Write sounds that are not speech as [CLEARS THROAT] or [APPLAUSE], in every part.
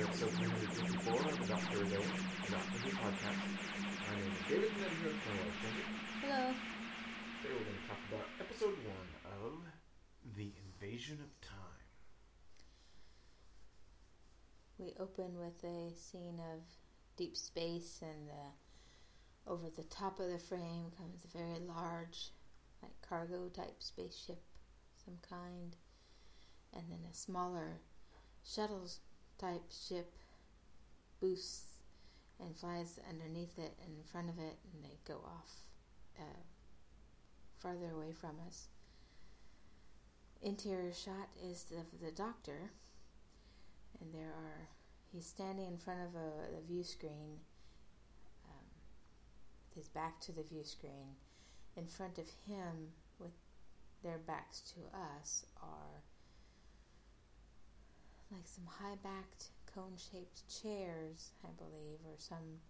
Welcome to episode 354 of the Doctor Day, the Doctor Who podcast. My name is David, and I'm here with my wife, Wendy. Hello. Today we're going to talk about episode 1 of The Invasion of Time. We open with a scene of deep space, and uh, over the top of the frame comes a very large, like cargo type spaceship, some kind, and then a smaller shuttle type ship boosts and flies underneath it and in front of it, and they go off uh, farther away from us. Interior shot is of the doctor, and there are he's standing in front of a, a view screen, um, his back to the view screen. In front of him, with their backs to us, are like some high backed cone shaped chairs, I believe, or some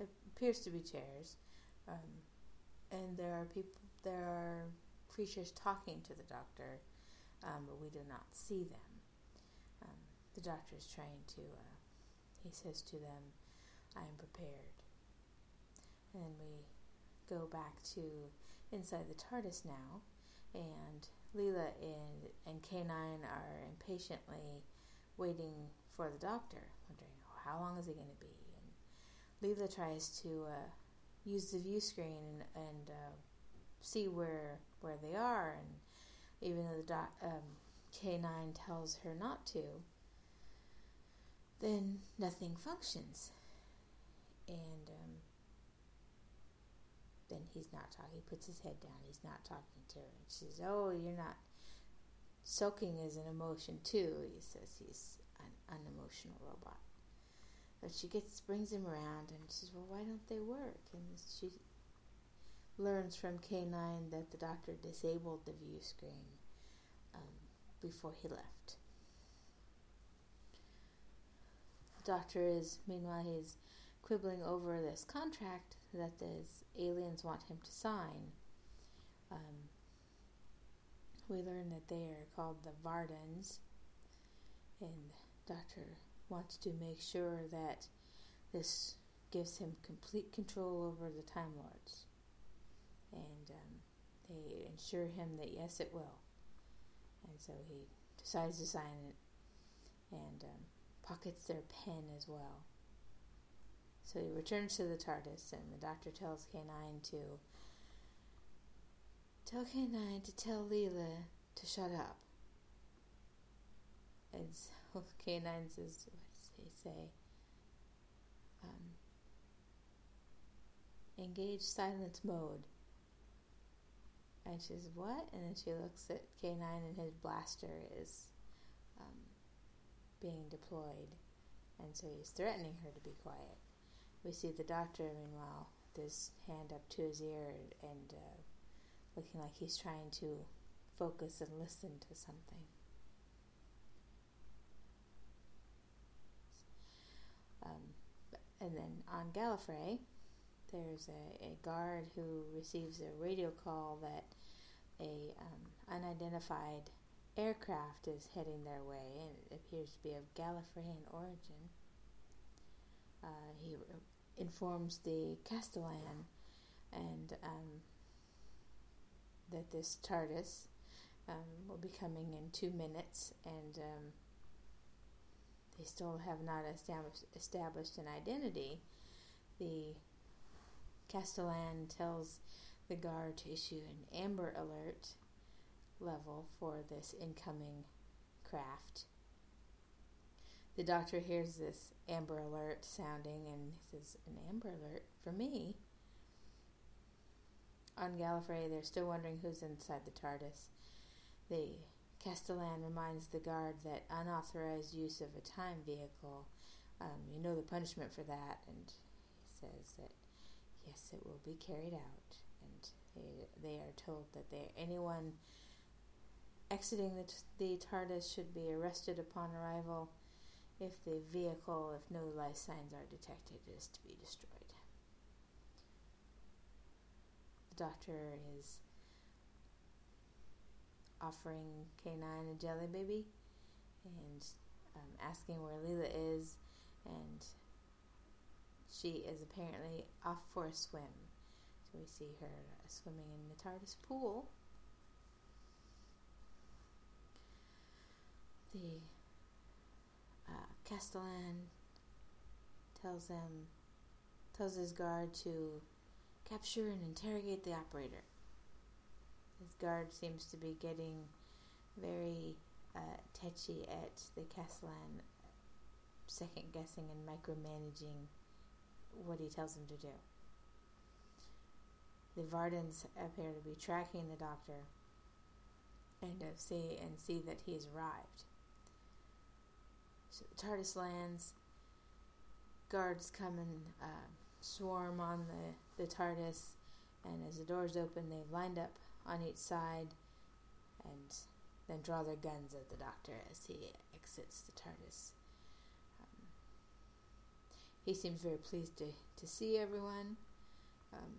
it appears to be chairs. Um, and there are people there are creatures talking to the doctor, um, but we do not see them. Um, the doctor is trying to uh, he says to them, I am prepared. And then we go back to inside the TARDIS now, and Leela and, and K9 are impatiently waiting for the doctor, wondering oh, how long is he going to be. And Leela tries to uh, use the view screen and, and uh, see where where they are, and even though the doc, um, K9 tells her not to, then nothing functions. And um, then he's not talking. He puts his head down. He's not talking to her. And she says, "Oh, you're not." Soaking is an emotion too. He says he's an unemotional robot. But she gets brings him around and says, "Well, why don't they work?" And she learns from K9 that the doctor disabled the view screen um, before he left. The doctor is, meanwhile, he's quibbling over this contract that the aliens want him to sign. Um, we learn that they are called the Vardans, and Doctor wants to make sure that this gives him complete control over the Time Lords. And um, they assure him that yes, it will. And so he decides to sign it and um, pockets their pen as well. So he returns to the TARDIS, and the doctor tells K9 to tell K9 to tell Leela to shut up. And so K9 says, what does he say? Um, engage silence mode. And she says, what? And then she looks at K9 and his blaster is um, being deployed. And so he's threatening her to be quiet. We see the doctor, meanwhile, with his hand up to his ear and, and uh, looking like he's trying to focus and listen to something. Um, and then on Gallifrey, there's a, a guard who receives a radio call that a um, unidentified aircraft is heading their way, and it appears to be of Gallifreyan origin. Uh, he informs the Castellan and um, that this TARDIS um, will be coming in two minutes, and um, they still have not established, established an identity. The Castellan tells the guard to issue an Amber Alert level for this incoming craft. The doctor hears this Amber Alert sounding and says, An Amber Alert for me? On Gallifrey, they're still wondering who's inside the TARDIS. The Castellan reminds the guard that unauthorized use of a time vehicle, um, you know the punishment for that, and he says that yes, it will be carried out, and they, they are told that they anyone exiting the, the TARDIS should be arrested upon arrival. If the vehicle, if no life signs are detected, is to be destroyed. The doctor is offering K9 a jelly baby, and um, asking where Leela is, and she is apparently off for a swim. So we see her uh, swimming in the TARDIS pool. The uh, Castellan tells them, tells his guard to capture and interrogate the operator. His guard seems to be getting very uh, touchy at the Castellan second guessing and micromanaging what he tells them to do. The Vardans appear to be tracking the doctor and see and see that he has arrived. So the TARDIS lands. Guards come and uh, swarm on the, the TARDIS, and as the doors open, they lined up on each side and then draw their guns at the doctor as he exits the TARDIS. Um, he seems very pleased to, to see everyone. Um,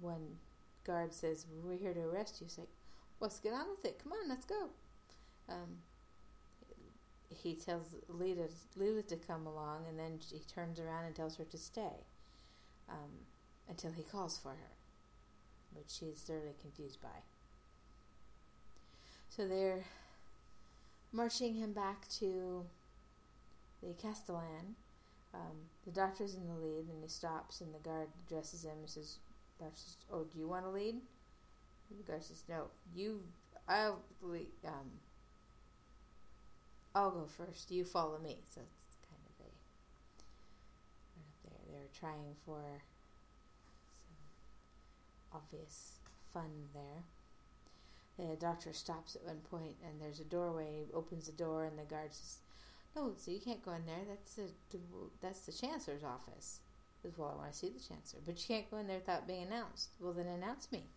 one guard says, We're here to arrest you. He's like, Let's get on with it. Come on, let's go. Um, he tells Leela, Leela to come along, and then he turns around and tells her to stay um, until he calls for her, which she is thoroughly confused by. So they're marching him back to the Castellan. Um, the doctor's in the lead, and he stops, and the guard addresses him and says, says "Oh, do you want to lead?" the guard says, "No, you. I'll. Um, I'll go first. You follow me." So it's kind of a right up there. They're trying for some obvious fun there. The doctor stops at one point, and there's a doorway. Opens the door, and the guard says, "No, so you can't go in there. That's the that's the chancellor's office." Says, "Well, I want to see the chancellor, but you can't go in there without being announced." Well, then announce me. [LAUGHS]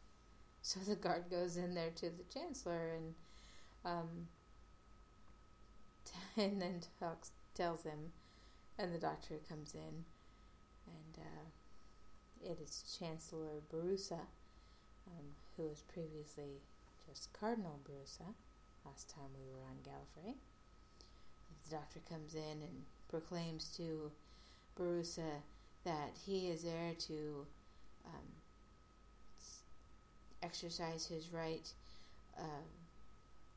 So the guard goes in there to the chancellor, and um, [LAUGHS] and then talks tells him, and the doctor comes in, and uh, it is Chancellor Borusa, um, who was previously just Cardinal Borusa, last time we were on Gallifrey. The doctor comes in and proclaims to Borusa that he is there to um, exercise his right uh,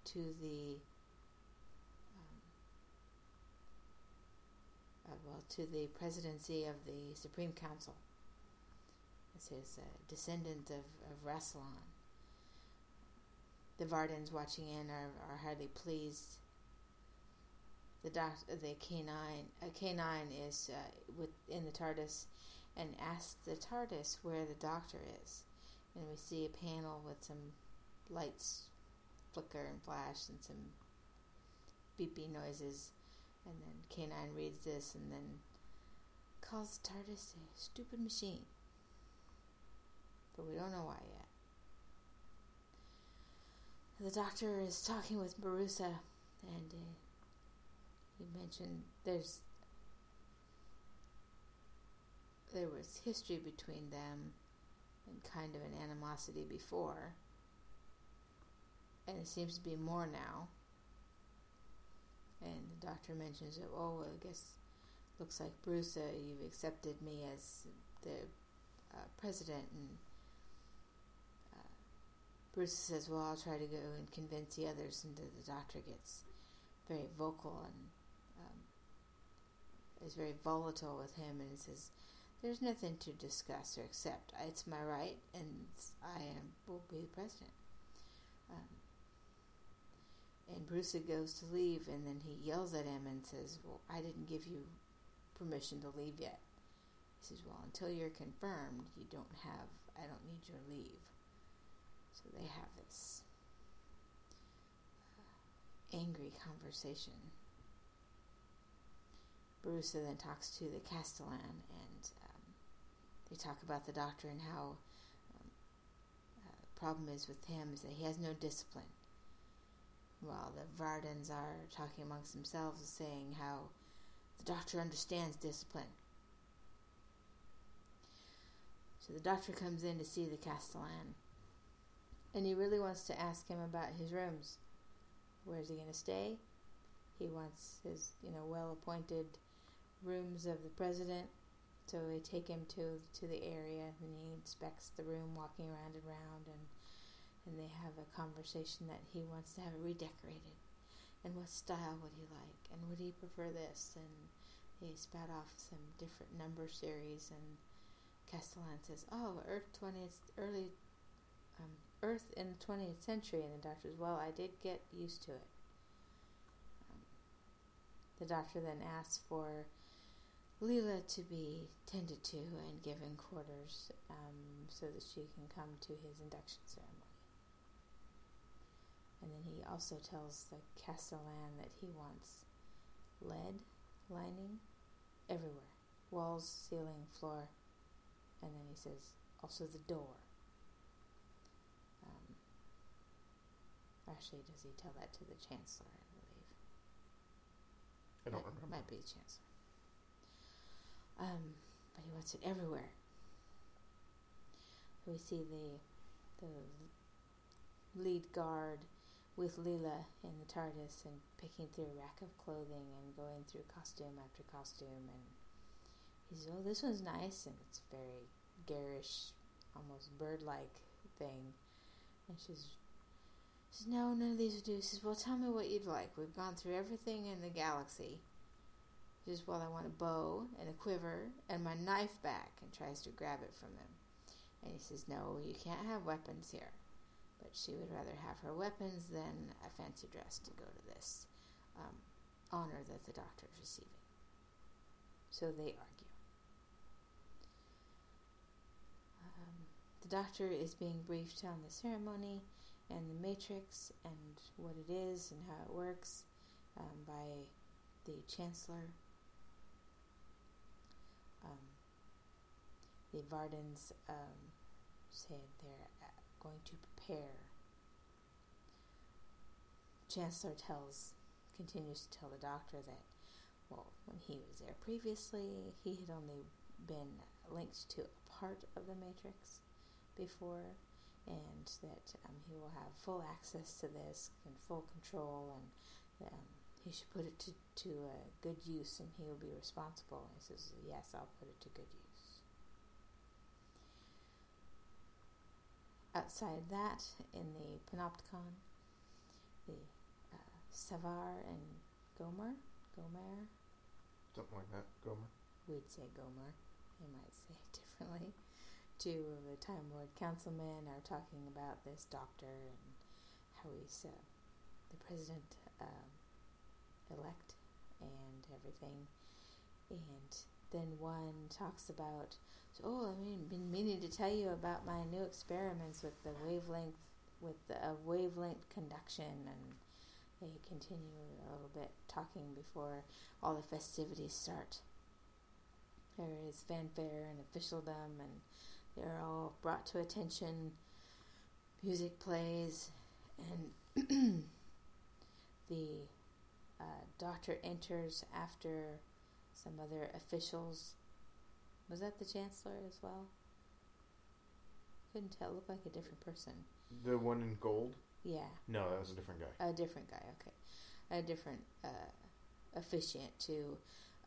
to the uh, well to the presidency of the Supreme Council. It's his uh, descendant of, of Rassilon the Vardans watching in are, are hardly pleased. The doc, the K9, a K9 is uh, within the TARDIS and asks the TARDIS where the doctor is. And we see a panel with some lights flicker and flash and some beeping noises. And then K9 reads this and then calls TARDIS a stupid machine. But we don't know why yet the doctor is talking with Borusa, and uh, he mentioned there's there was history between them and kind of an animosity before, and it seems to be more now. And the doctor mentions that, oh, well, I guess looks like Borusa, you've accepted me as the uh, president, and Borusa says, Well, I'll try to go and convince the others. And the doctor gets very vocal and um, is very volatile with him and says, There's nothing to discuss or accept. It's my right, and I am, will be the president. Um, and Borusa goes to leave, and then he yells at him and says, Well, I didn't give you permission to leave yet. He says, Well, until you're confirmed, you don't have, I don't need your leave. So they have this uh, angry conversation. Borusa then talks to the Castellan, and um, they talk about the doctor and how um, uh, the problem is with him is that he has no discipline. While the Vardans are talking amongst themselves, saying how the doctor understands discipline. So the doctor comes in to see the Castellan and he really wants to ask him about his rooms. Where is he going to stay? he wants his you know well appointed rooms of the president. So they take him to to the area and he inspects the room, walking around and around, and and they have a conversation that he wants to have it redecorated, and what style would he like, and would he prefer this, and they spout off some different number series, and Castellan says, "Oh, Earth twentieth early, um, Earth in the twentieth century," and the doctor says, "Well, I did get used to it." Um, the doctor then asks for Leela to be tended to and given quarters um, so that she can come to his induction ceremony. And then he also tells the Castellan that he wants lead lining everywhere walls, ceiling, floor. And then he says also the door. Um, actually, does he tell that to the Chancellor, I believe? I don't Might- remember. Might be the Chancellor. Um, but he wants it everywhere. We see the the lead guard with Leela in the TARDIS and picking through a rack of clothing and going through costume after costume and he says, "Oh, this one's nice," and it's very garish, almost bird-like thing. And she's, she says, "No, none of these would do." She says, "Well, tell me what you'd like. We've gone through everything in the galaxy." She says, "Well, I want a bow and a quiver and my knife back," and tries to grab it from him. And he says, "No, you can't have weapons here." But she would rather have her weapons than a fancy dress to go to this um, honor that the doctor is receiving. So they argue. Um, the doctor is being briefed on the ceremony and the matrix and what it is and how it works um, by the chancellor. Um, the Vardans um, say they're uh, going to prepare. Chancellor tells, continues to tell the doctor that, well, when he was there previously, he had only been linked to a part of the matrix before, and that um, he will have full access to this and full control, and um, he should put it to, to uh, good use, and he will be responsible. He says, "Yes, I'll put it to good use." Outside that, in the Panopticon, the uh, Savar and Gomer, Gomer, Something like that. Gomer. we'd say Gomer, they might say it [LAUGHS] differently. Two of the Time Lord councilmen are talking about this doctor and how he's uh, the president um, elect and everything. And then one talks about, oh, I mean, been meaning to tell you about my new experiments with the wavelength, with the uh, wavelength conduction, and they continue a little bit talking before all the festivities start. There is fanfare and officialdom, and they're all brought to attention. Music plays, and [CLEARS THROAT] the uh, doctor enters after some other officials. Was that the chancellor as well? Couldn't tell. Looked like a different person. The one in gold? Yeah. No, that was a different guy. A different guy, okay. A different uh, officiant to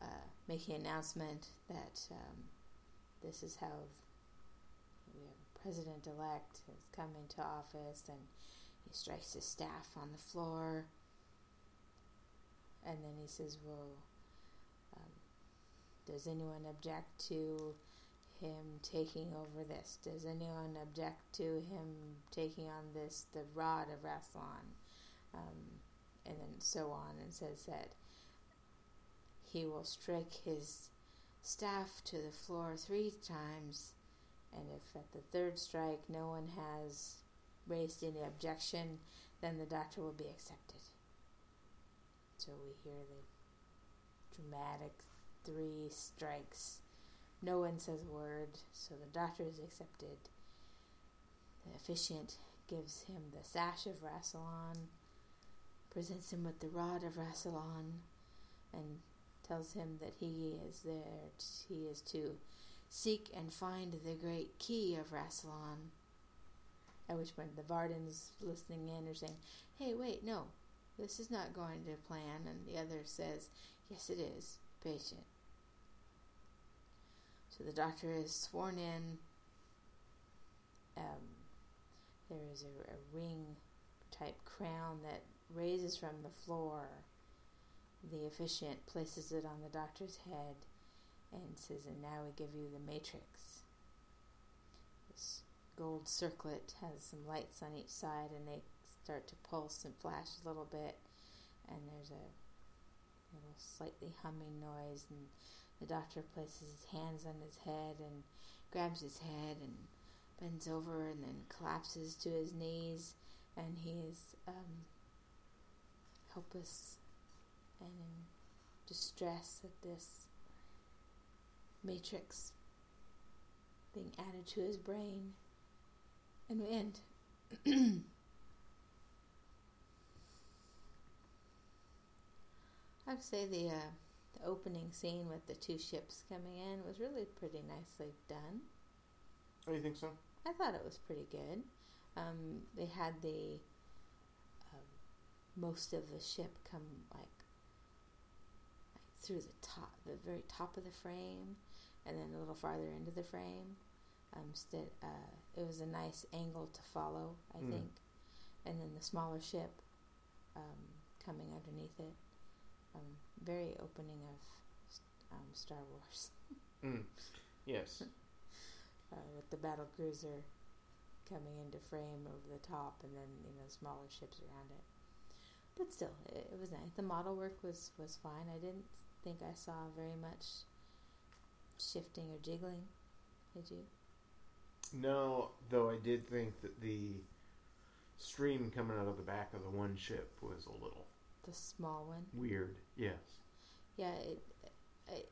uh, make an announcement that um, this is how we have a president elect has come into office and he strikes his staff on the floor. And then he says, Well, does anyone object to him taking over this? Does anyone object to him taking on this, the rod of Rassilon? Um, and then so on, and says that he will strike his staff to the floor three times, and if at the third strike no one has raised any objection, then the doctor will be accepted. So we hear the dramatic three strikes. No one says a word, so the doctor is accepted. The officiant gives him the sash of Rassilon, presents him with the rod of Rassilon, and tells him that he is there. He is to seek and find the great key of Rassilon. At which point the Vardans listening in are saying, "Hey, wait, no, this is not going to plan. And the other says, yes, it is. Patient. So the doctor is sworn in. Um, there is a, a ring type crown that raises from the floor. The officiant places it on the doctor's head and says, And now we give you the matrix. This gold circlet has some lights on each side, and they start to pulse and flash a little bit. And there's a little slightly humming noise, and the doctor places his hands on his head and grabs his head and bends over and then collapses to his knees, and he is um, helpless and in distress at this matrix being added to his brain. And we end. [CLEARS THROAT] I'd say the uh, the opening scene with the two ships coming in was really pretty nicely done. Oh, you think so? I thought it was pretty good. Um, they had the um, most of the ship come like, like through the top, the very top of the frame, and then a little farther into the frame. Um, st- uh, it was a nice angle to follow, I Mm. think, and then the smaller ship um, coming underneath it. Um, very opening of um, Star Wars [LAUGHS] Mm. Yes. [LAUGHS] uh, with the battle cruiser coming into frame over the top, and then you know smaller ships around it. But still, it, it was nice. The model work was was fine. I didn't think I saw very much shifting or jiggling. Did you? No, though I did think that the stream coming out of the back of the one ship was a little The small one. weird. Yes. Yeah, it it,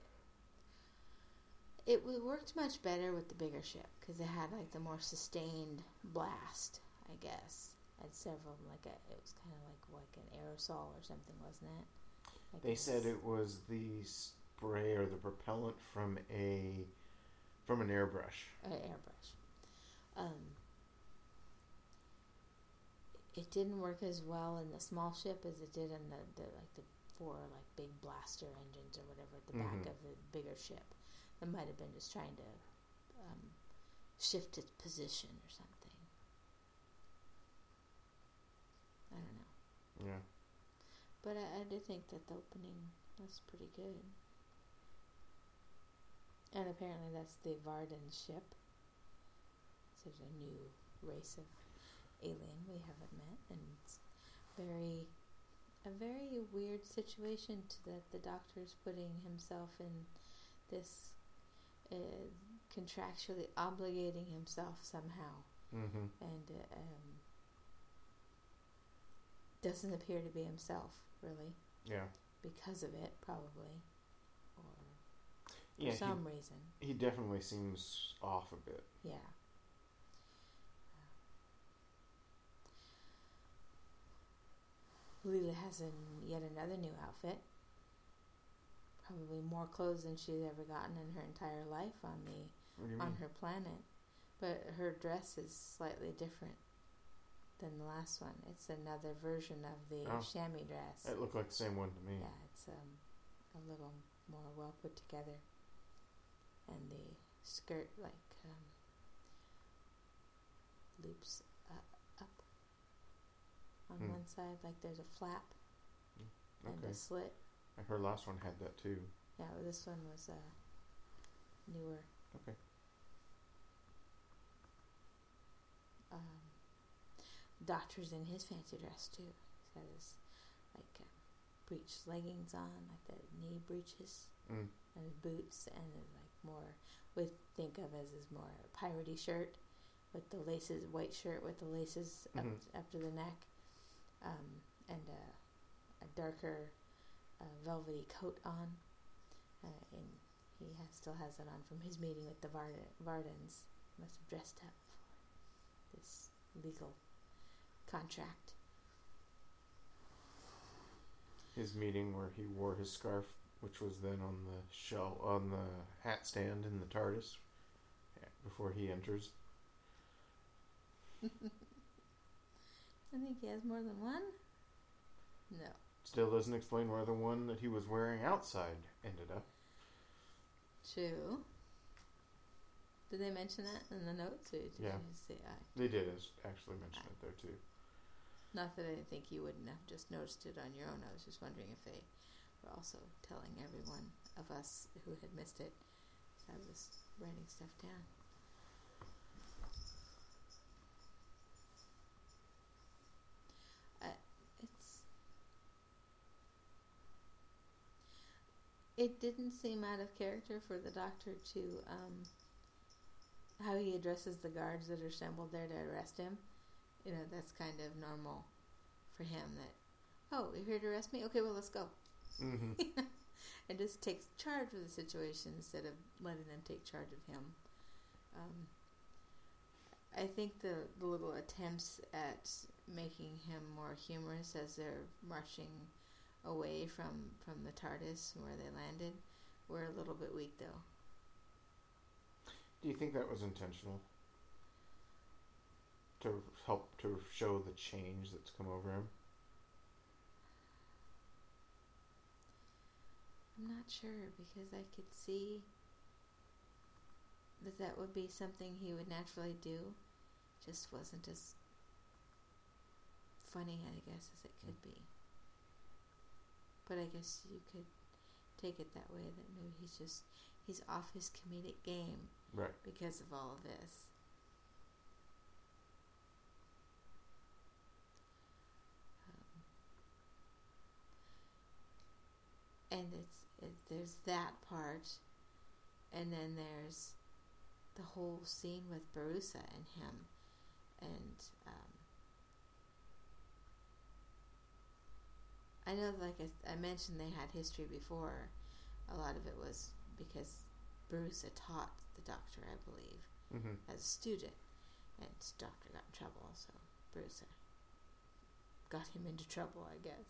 it worked much better with the bigger ship because it had like the more sustained blast, I guess. Had several like a it was kind of like like an aerosol or something, wasn't it? Like They said it was the spray or the propellant from a from an airbrush. uh, airbrush. Um, it didn't work as well in the small ship as it did in the, the like the four like big blaster engines or whatever at the back Mhm. of the bigger ship. It might have been just trying to um, shift its position or something. I don't know, Yeah. but I, I do think that the opening was pretty good. And apparently that's the Vardan ship. So there's a new race of alien we haven't met, and it's very a very weird situation to that the doctor's putting himself in this uh, contractually obligating himself somehow, Mm-hmm. and uh, um, doesn't appear to be himself really Yeah. because of it, probably, or Yeah. for some reason. He, he definitely seems off a bit. Yeah. Leela has an, yet another new outfit. Probably more clothes than she's ever gotten in her entire life on the What do you on mean? her planet. But her dress is slightly different than the last one. It's another version of the Oh. chamois dress. It looked like the same one to me. Yeah, it's um, a little more well put together, and the skirt like um, loops on Hmm. one side, like there's a flap and Okay. a slit. Her last one had that too. Yeah, well, this one was uh, newer. Okay. Um, doctor's in his fancy dress too. He's got his like uh, breech leggings on, like the knee breeches. Mm. and his boots and his, like more we think of as his more piratey shirt with the laces white shirt with the laces up, Mhm. up to the neck um, and a, a darker uh, velvety coat on. Uh, and he has, still has it on from his meeting with the Vard- Vardans. Must have dressed up for this legal contract. His meeting where he wore his scarf, which was then on the shell on the hat stand in the TARDIS before he enters. [LAUGHS] I think he has more than one No. Still doesn't explain where the one that he was wearing outside ended up. True. Did they mention that in the notes, or did Yeah. you just say I? They did actually mention it there too. Not that I didn't think you wouldn't have just noticed it on your own. I was just wondering if they were also telling everyone of us who had missed it. So I was writing stuff down. Uh, it's. It didn't seem out of character for the doctor to um, how he addresses the guards that are assembled there to arrest him. You know, that's kind of normal for him. That oh, you're here to arrest me? Okay, well let's go hmm [LAUGHS] and just takes charge of the situation instead of letting them take charge of him. Um, I think the, the little attempts at making him more humorous as they're marching away from, from the TARDIS where they landed were a little bit weak, though. Do you think that was intentional? To help to show the change that's come over him? I'm not sure because I could see that that would be something he would naturally do. Just wasn't as funny, I guess, as it could be. But I guess you could take it that way that maybe he's just he's off his comedic game Right. because of all of this. Um, and it's it, there's that part, and then there's the whole scene with Borusa and him, and um, I know, like I, I mentioned, they had history before. A lot of it was because Borusa taught the doctor, I believe hmm as a student, and his doctor got in trouble, so Borusa got him into trouble, I guess.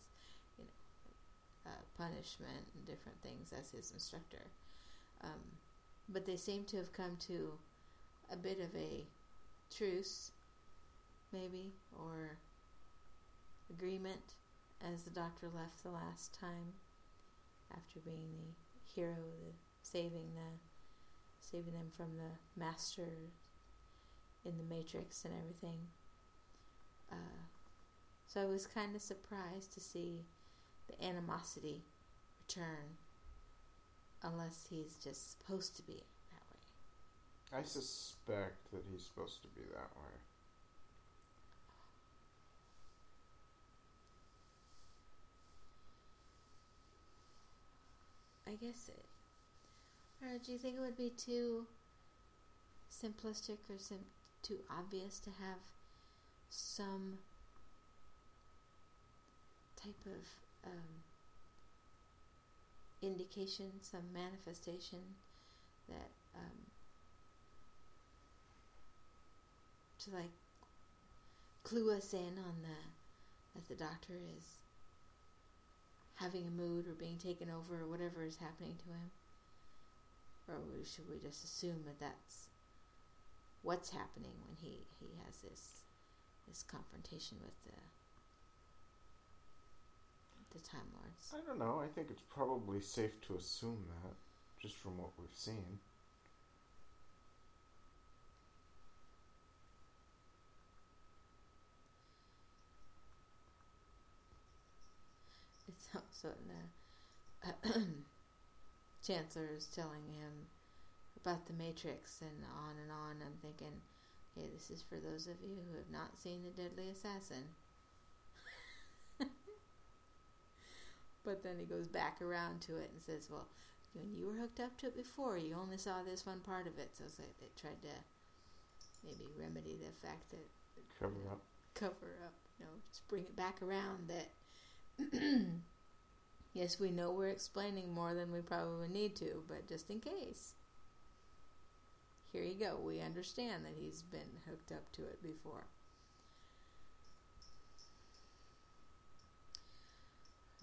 You know, uh, punishment and different things as his instructor. Um, but they seem to have come to a bit of a truce, maybe, or agreement as the doctor left the last time after being the hero, the saving the saving them from the master in the matrix and everything. Uh, so I was kind of surprised to see the animosity return, unless he's just supposed to be that way. I suspect that he's supposed to be that way. I guess it. Or do you think it would be too simplistic or sim- too obvious to have some type of um, indication, some manifestation that um, to like clue us in on the that the doctor is having a mood or being taken over or whatever is happening to him? Or should we just assume that that's what's happening when he, he has this this confrontation with the the Time Lords? I don't know. I think it's probably safe to assume that, just from what we've seen. Also the uh, [CLEARS THROAT] Chancellor is telling him about the Matrix and on and on. I'm thinking, okay, this is for those of you who have not seen The Deadly Assassin. [LAUGHS] but then he goes back around to it and says, well, when you were hooked up to it before, you only saw this one part of it. So it's like they tried to maybe remedy the fact that Cover up. cover up, you know, just bring it back around that [CLEARS THROAT] yes, we know we're explaining more than we probably need to, but just in case. Here you go. We understand that he's been hooked up to it before.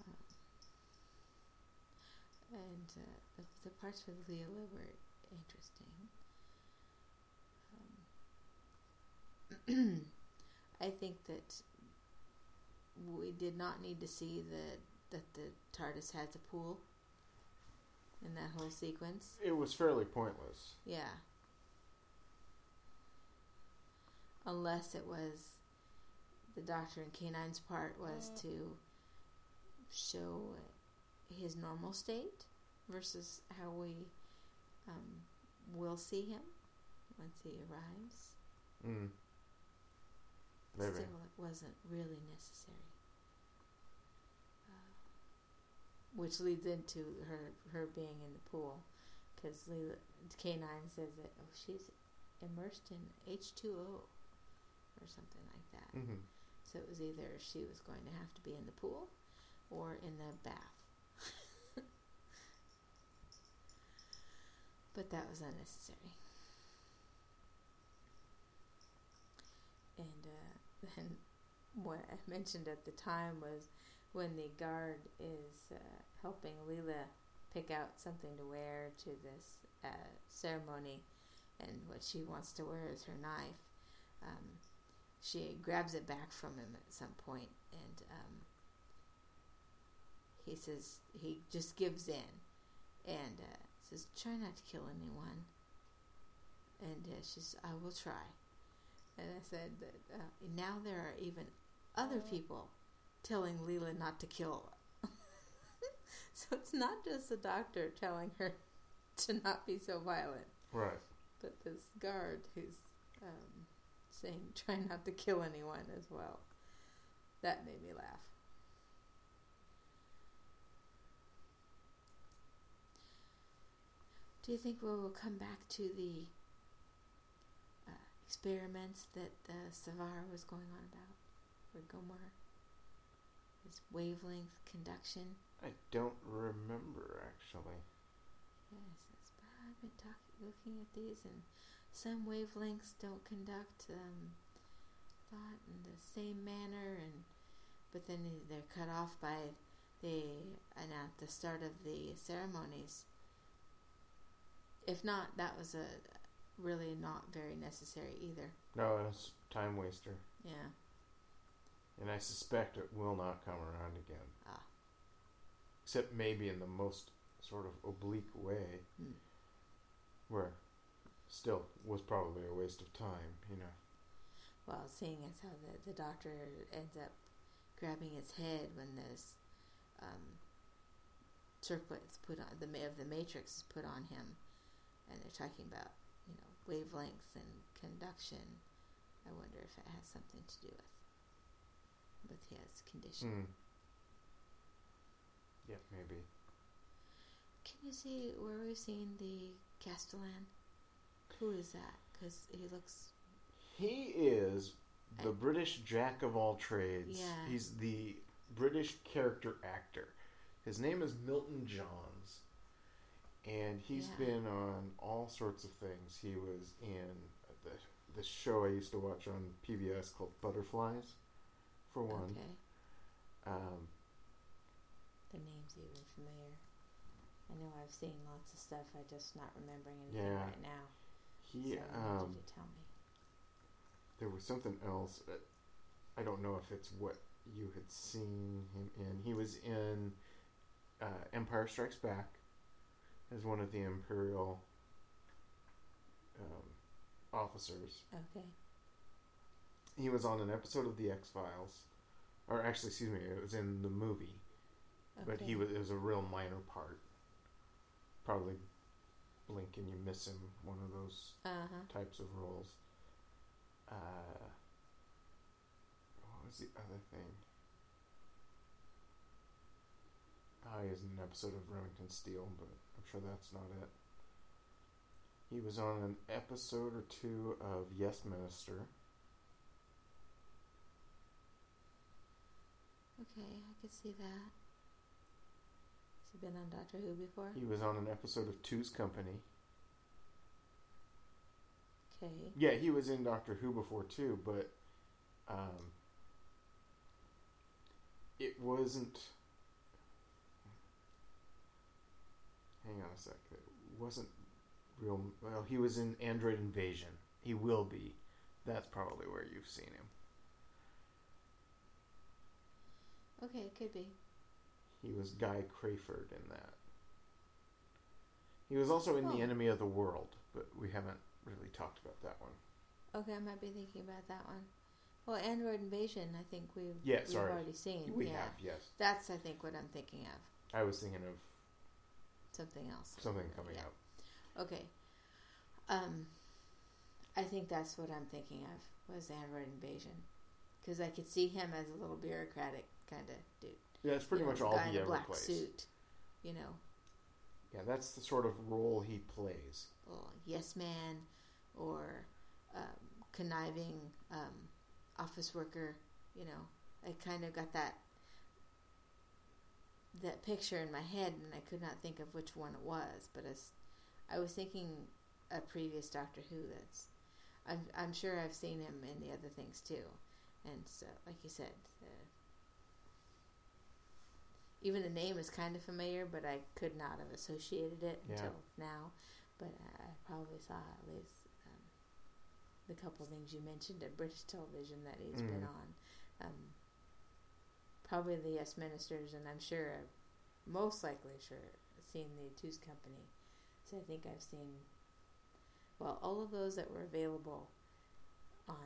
Um, and uh, the, the parts with Leela were interesting. Um, [CLEARS THROAT] I think that we did not need to see the that the TARDIS had a pool in that whole sequence. It was fairly pointless. Yeah. Unless it was the Doctor and K9's part was to show his normal state versus how we um, will see him once he arrives. Mm. Maybe. Still, it wasn't really necessary. Uh, which leads into her her being in the pool, because K nine says that oh she's immersed in H two O, or something like that. hmm So it was either she was going to have to be in the pool, or in the bath. [LAUGHS] but that was unnecessary. And uh, then what I mentioned at the time was when the guard is uh, helping Leela pick out something to wear to this uh, ceremony, and what she wants to wear is her knife. Um, she grabs it back from him at some point, and um, he says he just gives in, and uh, says, "Try not to kill anyone." And uh, she says, "I will try." And I said that uh, now there are even other people telling Leela not to kill. [LAUGHS] so it's not just the doctor telling her [LAUGHS] to not be so violent, Right. but this guard who's um, saying [LAUGHS] try not to kill anyone as well. That made me laugh. Do you think we will come back to the experiments that uh, Savara was going on about, or Gomer? His wavelength conduction. I don't remember actually. Yes, it's, I've been talking, looking at these, and some wavelengths don't conduct um, thought in the same manner, and but then they're cut off by the and at the start of the ceremonies. If not, that was a really not very necessary either. No, it's time waster, Yeah. and I suspect it will not come around again. Ah. Except maybe in the most sort of oblique way, Hmm. where still was probably a waste of time. You know. Well, seeing as how the, the doctor ends up grabbing his head when this um, circlet's put on the of the matrix is put on him, and they're talking about you know wavelength and conduction. I wonder if it has something to do with with his condition. Hmm. Yeah, maybe. Can you see where we've seen the Castellan? Who is that? Because he looks He is the I- British jack of all trades. Yeah. He's the British character actor. His name is Milton Johns. And he's Yeah. been on all sorts of things. He was in the the show I used to watch on PBS called Butterflies, for one. okay. Um, The name's even familiar. I know I've seen lots of stuff. I just not remembering anything Yeah. right now. he so um, you tell me. there was something else. uh, I don't know if it's what you had seen him in. He was in uh, Empire Strikes Back as one of the Imperial um, officers. Okay. He was on an episode of the X Files, or actually, excuse me, it was in the movie, but he was it was a real minor part. Probably blink and you miss him. One of those Uh huh. types of roles. Uh, what was the other thing? Oh, he was in an episode of Remington Steele, but sure that's not it. He was on an episode or two of Yes Minister. Okay, I could see that. Has he been on Doctor Who before? He was on an episode of Two's Company. Okay. Yeah, he was in Doctor Who before too, but um, it wasn't. Hang on a sec. It wasn't real. Well, he was in Android Invasion. He will be. That's probably where you've seen him. Okay, it could be. He was Guy Crayford in that. He was also in Oh. The Enemy of the World, but we haven't really talked about that one. Okay, I might be thinking about that one. Well, Android Invasion, I think we've, Yeah, we've sorry. already seen. We yeah. have, yes. That's, I think, what I'm thinking of. I was thinking of Something else. something coming Yeah. up. Okay. Um, I think that's what I'm thinking of was Android Invasion, because I could see him as a little bureaucratic kind of dude. Yeah, it's pretty You know, much all guy he in a black plays. suit. You know, Yeah, that's the sort of role he plays. little yes man, or um, conniving um, office worker. You know, I kind of got that that picture in my head, and I could not think of which one it was. But as I was thinking a previous Doctor Who, that's I'm I'm sure I've seen him in the other things too, and so like you said. Uh, even the name is kind of familiar, but I could not have associated it Yeah. until now. But I I probably saw at least um, the couple of things you mentioned at British television that he's been Mm. on. Um, probably the Yes Ministers, and I'm sure, I've most likely sure, seen the Two's Company. So I think I've seen, well, all of those that were available on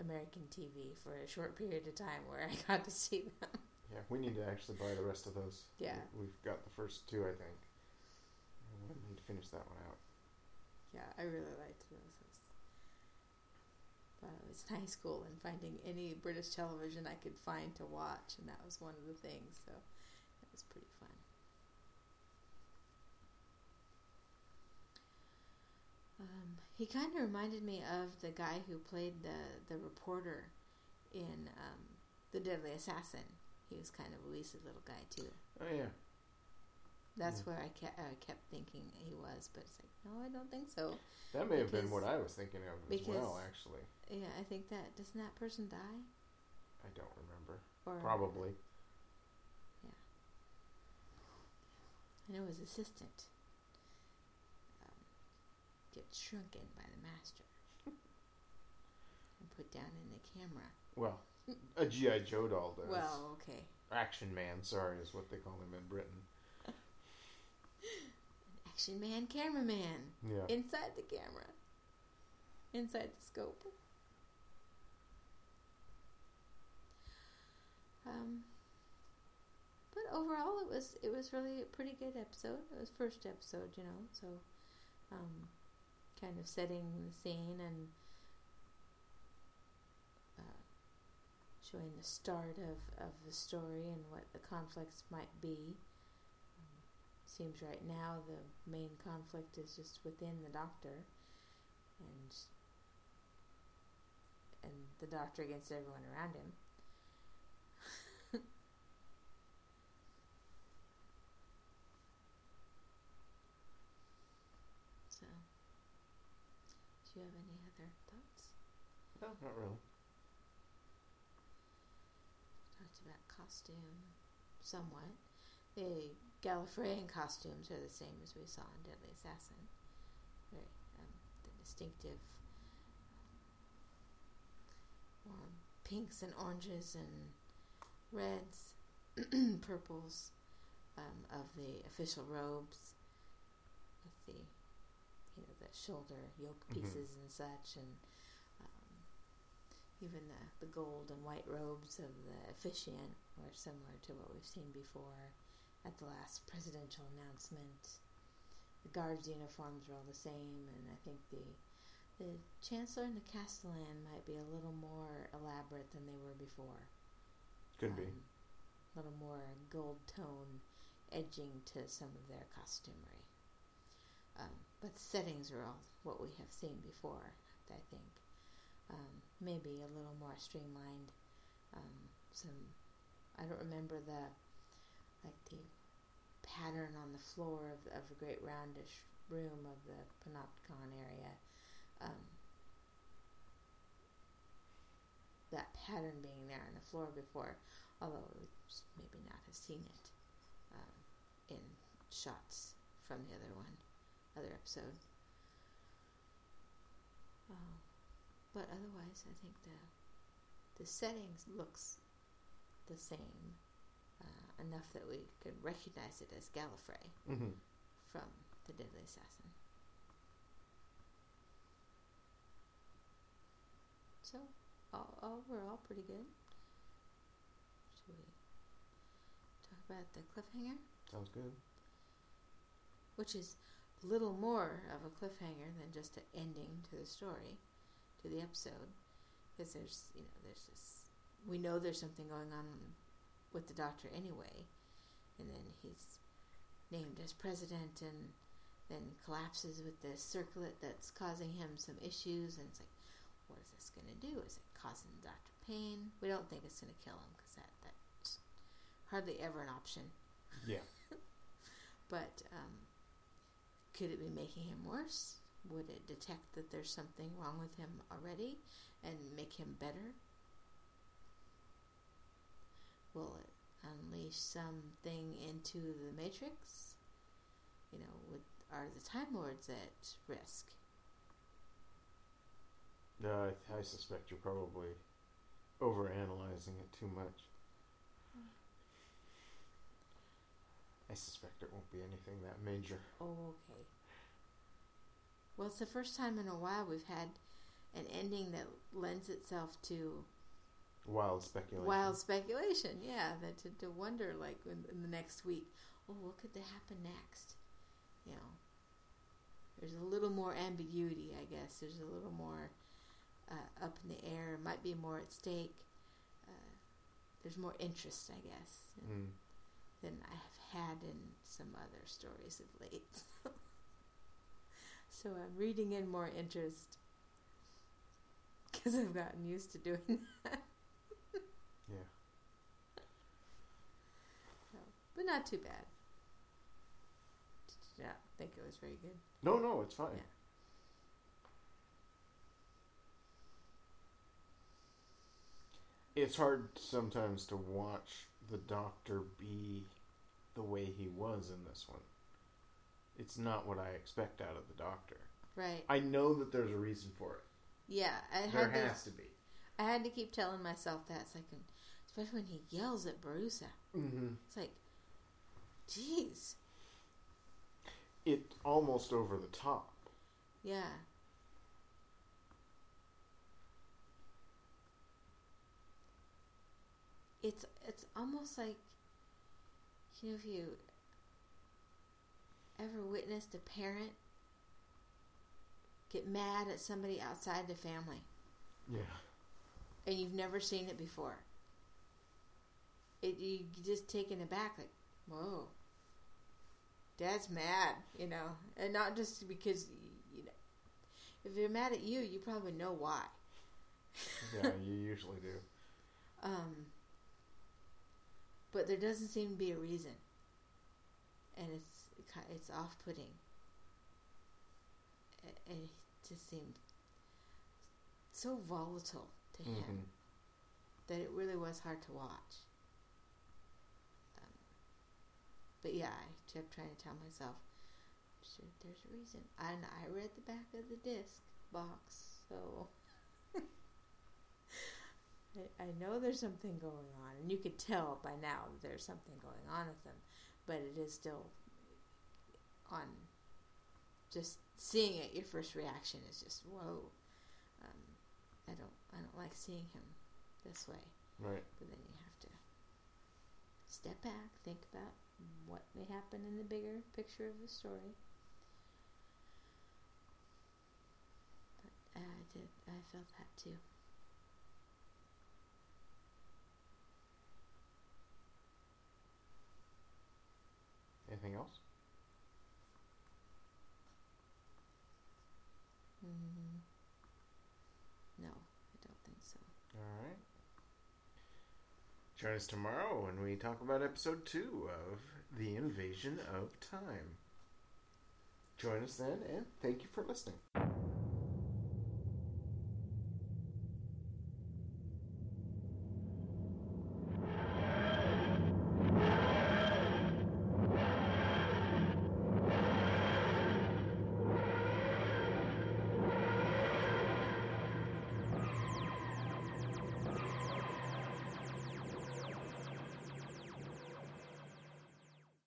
American TV for a short period of time where I got to see them. Yeah, we need to actually buy the rest of those. Yeah. We- We've got the first two, I think. We need to finish that one out. Yeah, I really liked those. But it was in high school and finding any British television I could find to watch, and that was one of the things. So it was pretty fun. Um, he kind of reminded me of the guy who played the the reporter in um, The Deadly Assassin. He was kind of a weasel little guy too. Oh, yeah. That's Mm. where I kept, I kept thinking he was, but it's like, no, I don't think so. That may have been what I was thinking of as well, actually. Yeah, I think that doesn't that person die I don't remember. or Probably. Yeah. I know his assistant um, gets shrunken by the master [LAUGHS] and put down in the camera. Well, a G.I. Joe doll does. Well, okay, Action Man, sorry, is what they call him in Britain. [LAUGHS] action man, cameraman Yeah. inside the camera, inside the scope. Um, but overall, it was it was really a pretty good episode. It was first episode, you know, so um, kind of setting the scene and uh, showing the start of, of the story and what the conflicts might be. Um, seems right now the main conflict is just within the doctor, and and the doctor against everyone around him. So, do you have any other thoughts? No, not really. Talked about costume somewhat. The Gallifreyan costumes are the same as we saw in Deadly Assassin. Very um, the distinctive um, pinks and oranges and reds, [CLEARS THROAT] purples um, of the official robes with the you know the shoulder yoke Mhm. pieces and such and um, even the, the gold and white robes of the officiant were similar to what we've seen before at the last presidential announcement. The guards' uniforms were all the same, and I think the the chancellor and the castellan might be a little more elaborate than they were before. Could be. Um, a little more gold tone edging to some of their costumery. Um, but settings are all what we have seen before, I think. Um, maybe a little more streamlined. Um, some, I don't remember the, like the pattern on the floor of, of the great roundish room of the Panopticon area. Um, that pattern being there on the floor before, although we maybe not have seen it um, in shots from the other one, other episode. Oh, but otherwise, I think the the settings looks the same. enough that we could recognize it as Gallifrey Mm-hmm. from the Deadly Assassin. So, all, overall, pretty good. Should we talk about the cliffhanger? Sounds good. Which is little more of a cliffhanger than just an ending to the story, to the episode. Because there's, you know, there's this. We know there's something going on with the doctor anyway. And then he's named as president and then collapses with this circlet that's causing him some issues. And it's like, what is this going to do? Is it causing the doctor pain? We don't think it's going to kill him because that, that's hardly ever an option. Yeah. [LAUGHS] But um, could it be making him worse? Would it detect that there's something wrong with him already and make him better? Will it unleash something into the Matrix? You know, would, are the Time Lords at risk? No, I, I suspect you're probably overanalyzing it too much. I suspect it won't be anything that major. Oh, okay. Well, it's the first time in a while we've had an ending that lends itself to Wild speculation. wild speculation. Yeah, that to, to wonder like in, in the next week, oh, what could happen next? You know, there's a little more ambiguity, I guess. There's a little more uh, up in the air. Might be more at stake. Uh, there's more interest, I guess, Mm. Than I have had in some other stories of late. [LAUGHS] so I'm reading in more interest because I've gotten used to doing [LAUGHS] that. Yeah. So, but not too bad. Did not think it was very good. No, no, it's fine. Yeah. It's hard sometimes to watch the doctor be the way he was in this one. It's not what I expect out of the doctor. Right. I know that there's a reason for it. Yeah, I There had has to be. I had to keep telling myself that. It's like, especially when he yells at Borusa. Mm-hmm. It's like, jeez. It almost over the top. Yeah. It's it's almost like you know if you ever witnessed a parent get mad at somebody outside the family Yeah. and you've never seen it before. It you just taken aback like, whoa. Dad's mad, you know, and not just because you know. If they're mad at you, you probably know why. Yeah, [LAUGHS] you usually do. Um, but there doesn't seem to be a reason, and it's it's off putting. And it just seemed so volatile to him Mhm. that it really was hard to watch. Um, but yeah, I kept trying to tell myself, sure, there's a reason. And I read the back of the disc box, so I, I know there's something going on, and you could tell by now that there's something going on with them, but it is still on. Just seeing it, your first reaction is just whoa. Um, I don't, I don't like seeing him this way. Right. But then you have to step back, think about what may happen in the bigger picture of the story. But I did, I felt that too. Anything else? Mm, no, I don't think so. All right. Join us tomorrow when we talk about episode two of The Invasion of Time. Join us then, and thank you for listening.